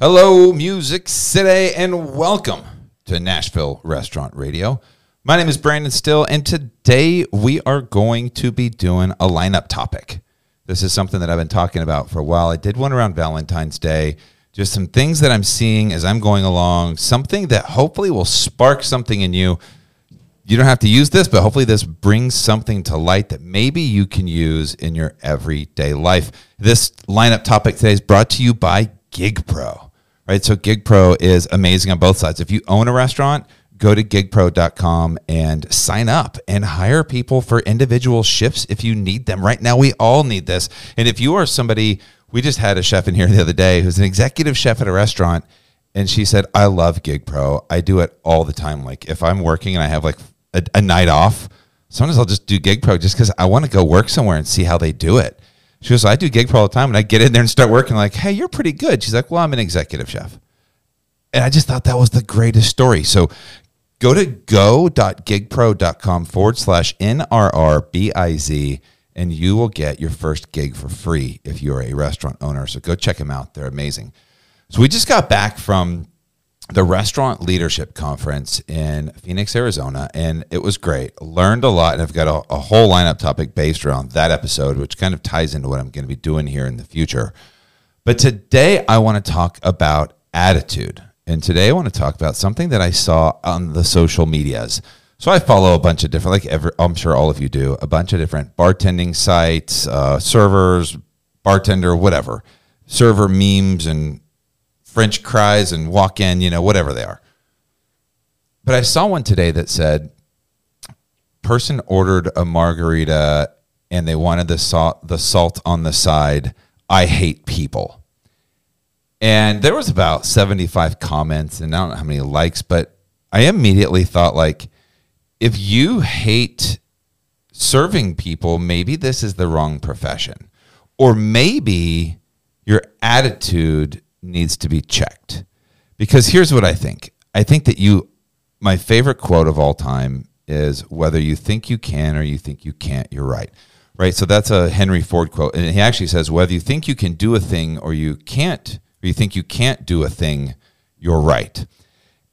Hello, Music City, and welcome to Nashville Restaurant Radio. My name is Brandon Styll, and today we are going to be doing a lineup topic. This is something that I've been talking about for a while. I did one around Valentine's Day, just some things that I'm seeing as I'm going along, something that hopefully will spark something in you. You don't have to use this, but hopefully this brings something to light that maybe you can use in your everyday life. This lineup topic today is brought to you by GigPro right? So GigPro is amazing on both sides. If you own a restaurant, go to gigpro.com and sign up and hire people for individual shifts if you need them. Right now, we all need this. And if you are somebody, we just had a chef in here the other day who's an executive chef at a restaurant, and she said, I love GigPro. I do it all the time. Like if I'm working and I have like a, a night off, sometimes I'll just do GigPro just because I want to go work somewhere and see how they do it. She goes, I do GigPro all the time. And I get in there and start working like, hey, you're pretty good. She's like, well, I'm an executive chef. And I just thought that was the greatest story. So go to go.gigpro.com forward slash NRRBIZ and you will get your first gig for free if you're a restaurant owner. So go check them out. They're amazing. So we just got back from the Restaurant Leadership Conference in Phoenix, Arizona, and it was great. Learned a lot, and I've got a, a, whole lineup topic based around that episode, which kind of ties into what I'm going to be doing here in the future. But today, I want to talk about attitude. And today, I want to talk about something that I saw on the social medias. So I follow a bunch of different, like every, I'm sure all of you do, a bunch of different bartending sites, uh, servers, bartender, whatever, server memes and French cries and walk in, you know, whatever they are. But I saw one today that said, person ordered a margarita and they wanted the salt, the salt on the side. I hate people. And there was about 75 comments and I don't know how many likes, but I immediately thought like, if you hate serving people, maybe this is the wrong profession. Or maybe your attitude needs to be checked. Because here's what I think I think that you, my favorite quote of all time is whether you think you can or you think you can't, you're right. Right. So that's a Henry Ford quote. And he actually says, whether you think you can do a thing or you can't, or you think you can't do a thing, you're right.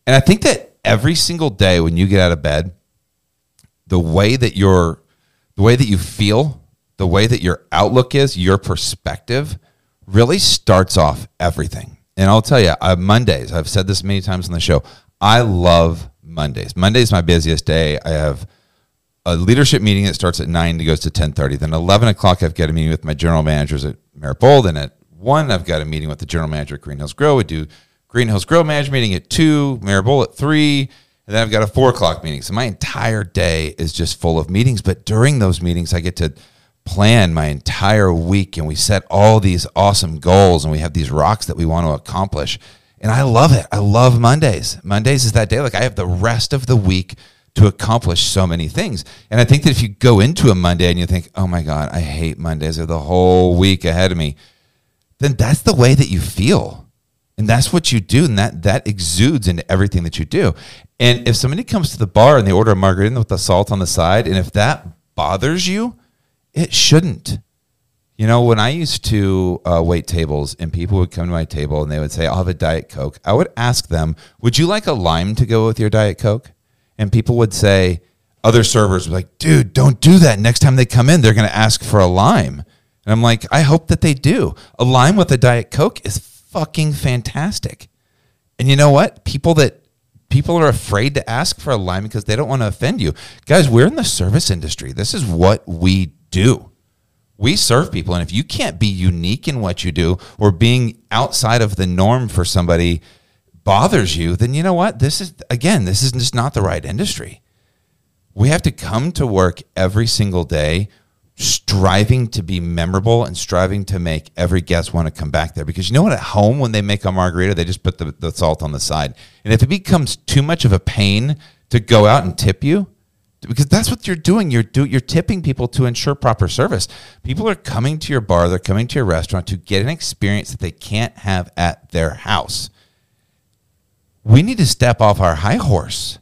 And I think that every single day when you get out of bed, the way that you're, the way that you feel, the way that your outlook is, your perspective really starts off everything. And I'll tell you, Mondays, I've said this many times on the show, I love Mondays. Monday's my busiest day. I have a leadership meeting that starts at 9 and goes to 10.30. Then 11 o'clock, I've got a meeting with my general managers at Maribold. And at 1, I've got a meeting with the general manager at Green Hills Grill. We do Green Hills Grill manager meeting at 2, Maribold at 3. And then I've got a 4 o'clock meeting. So my entire day is just full of meetings. But during those meetings, I get to – plan my entire week and we set all these awesome goals and we have these rocks that we want to accomplish. And I love it. I love Mondays. Mondays is that day. Like I have the rest of the week to accomplish so many things. And I think that if you go into a Monday and you think, oh my God, I hate Mondays or the whole week ahead of me, then that's the way that you feel. And that's what you do. And that that exudes into everything that you do. And if somebody comes to the bar and they order a margarita with the salt on the side, and if that bothers you, it shouldn't. You know, when I used to uh, wait tables and people would come to my table and they would say, I'll have a Diet Coke, I would ask them, Would you like a lime to go with your Diet Coke? And people would say, Other servers would like, Dude, don't do that. Next time they come in, they're going to ask for a lime. And I'm like, I hope that they do. A lime with a Diet Coke is fucking fantastic. And you know what? People that people are afraid to ask for a lime because they don't want to offend you. Guys, we're in the service industry. This is what we do. We serve people. And if you can't be unique in what you do or being outside of the norm for somebody bothers you, then you know what? This is, again, this is just not the right industry. We have to come to work every single day striving to be memorable and striving to make every guest want to come back there. Because you know what? At home, when they make a margarita, they just put the, the salt on the side. And if it becomes too much of a pain to go out and tip you, because that's what you're doing. You're do, you're tipping people to ensure proper service. People are coming to your bar, they're coming to your restaurant to get an experience that they can't have at their house. We need to step off our high horse.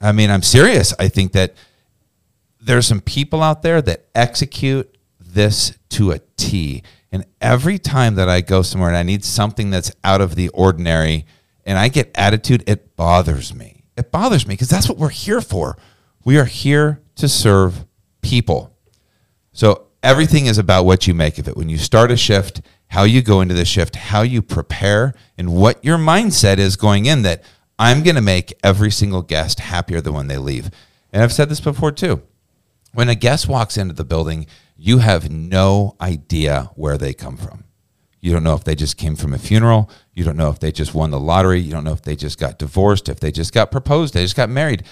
I mean, I'm serious. I think that there's some people out there that execute this to a T. And every time that I go somewhere and I need something that's out of the ordinary and I get attitude, it bothers me. It bothers me because that's what we're here for. We are here to serve people. So everything is about what you make of it. When you start a shift, how you go into the shift, how you prepare, and what your mindset is going in that I'm going to make every single guest happier than when they leave. And I've said this before too. When a guest walks into the building, you have no idea where they come from. You don't know if they just came from a funeral. You don't know if they just won the lottery. You don't know if they just got divorced, if they just got proposed, they just got married.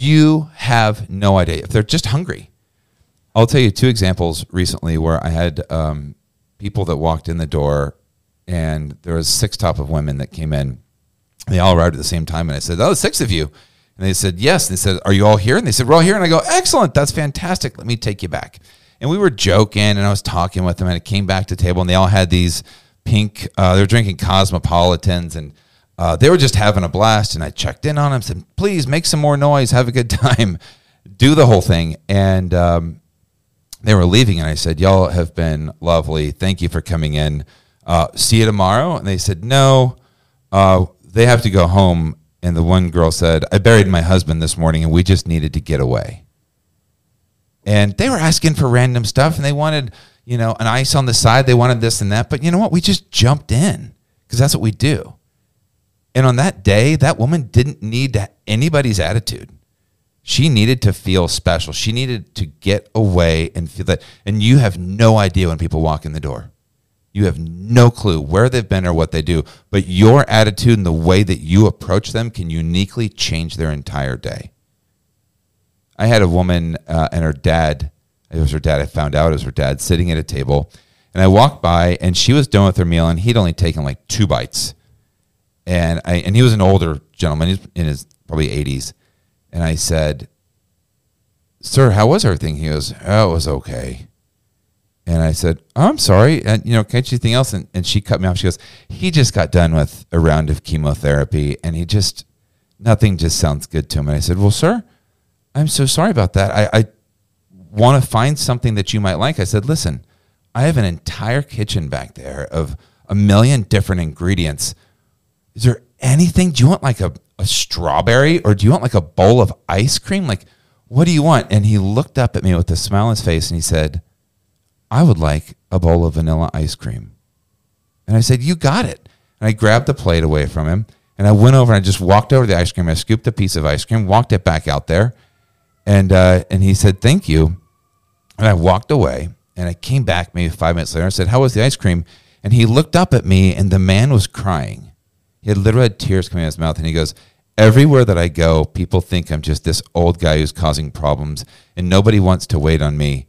You have no idea. If they're just hungry. I'll tell you two examples recently where I had um, people that walked in the door and there was six top of women that came in. They all arrived at the same time. And I said, "Oh, six of you. And they said, Yes. And they said, Are you all here? And they said, We're all here. And I go, Excellent. That's fantastic. Let me take you back and we were joking and I was talking with them and it came back to the table and they all had these pink, uh, they were drinking Cosmopolitans and uh, they were just having a blast. And I checked in on them, said, please make some more noise, have a good time, do the whole thing. And um, they were leaving and I said, y'all have been lovely. Thank you for coming in. Uh, see you tomorrow. And they said, no, uh, they have to go home. And the one girl said, I buried my husband this morning and we just needed to get away and they were asking for random stuff and they wanted you know an ice on the side they wanted this and that but you know what we just jumped in because that's what we do and on that day that woman didn't need anybody's attitude she needed to feel special she needed to get away and feel that and you have no idea when people walk in the door you have no clue where they've been or what they do but your attitude and the way that you approach them can uniquely change their entire day I had a woman uh, and her dad. It was her dad. I found out it was her dad sitting at a table, and I walked by, and she was done with her meal, and he'd only taken like two bites, and I and he was an older gentleman, he's in his probably eighties, and I said, "Sir, how was everything?" He goes, "Oh, it was okay." And I said, oh, I'm sorry. And, you know, can't you anything else? And, and she cut me off. She goes, he just got done with a round of chemotherapy and he just, nothing just sounds good to him. And I said, well, sir, I'm so sorry about that. I, I want to find something that you might like. I said, listen, I have an entire kitchen back there of a million different ingredients. Is there anything? Do you want like a, a strawberry or do you want like a bowl of ice cream? Like, what do you want? And he looked up at me with a smile on his face and he said, I would like a bowl of vanilla ice cream. And I said, You got it. And I grabbed the plate away from him and I went over and I just walked over the ice cream. I scooped a piece of ice cream, walked it back out there and uh, and he said, "Thank you." And I walked away, and I came back maybe five minutes later. I said, "How was the ice cream?" And he looked up at me, and the man was crying. He had literally had tears coming out of his mouth, and he goes, "Everywhere that I go, people think I'm just this old guy who's causing problems, and nobody wants to wait on me."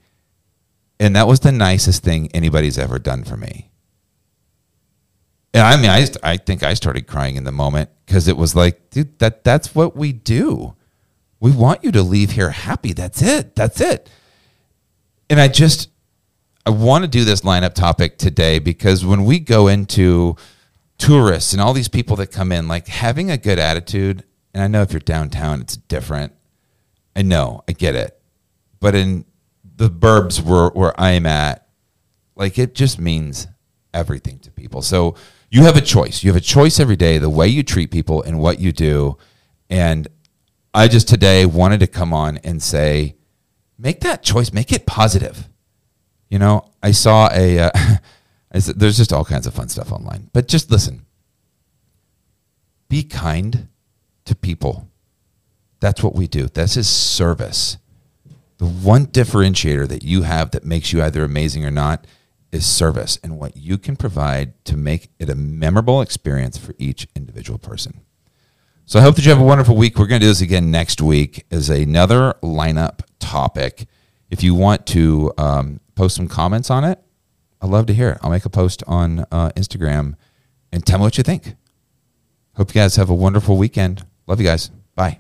And that was the nicest thing anybody's ever done for me. And I mean, I, I think I started crying in the moment because it was like, dude, that that's what we do we want you to leave here happy. That's it. That's it. And I just, I want to do this lineup topic today because when we go into tourists and all these people that come in, like having a good attitude, and I know if you're downtown, it's different. I know, I get it. But in the burbs where, where I'm at, like it just means everything to people. So you have a choice. You have a choice every day, the way you treat people and what you do. And I just today wanted to come on and say, make that choice, make it positive. You know, I saw a, uh, there's just all kinds of fun stuff online, but just listen. Be kind to people. That's what we do. This is service. The one differentiator that you have that makes you either amazing or not is service and what you can provide to make it a memorable experience for each individual person. So I hope that you have a wonderful week. We're going to do this again next week as another lineup topic. If you want to um, post some comments on it, I'd love to hear it. I'll make a post on uh, Instagram and tell me what you think. Hope you guys have a wonderful weekend. Love you guys. Bye.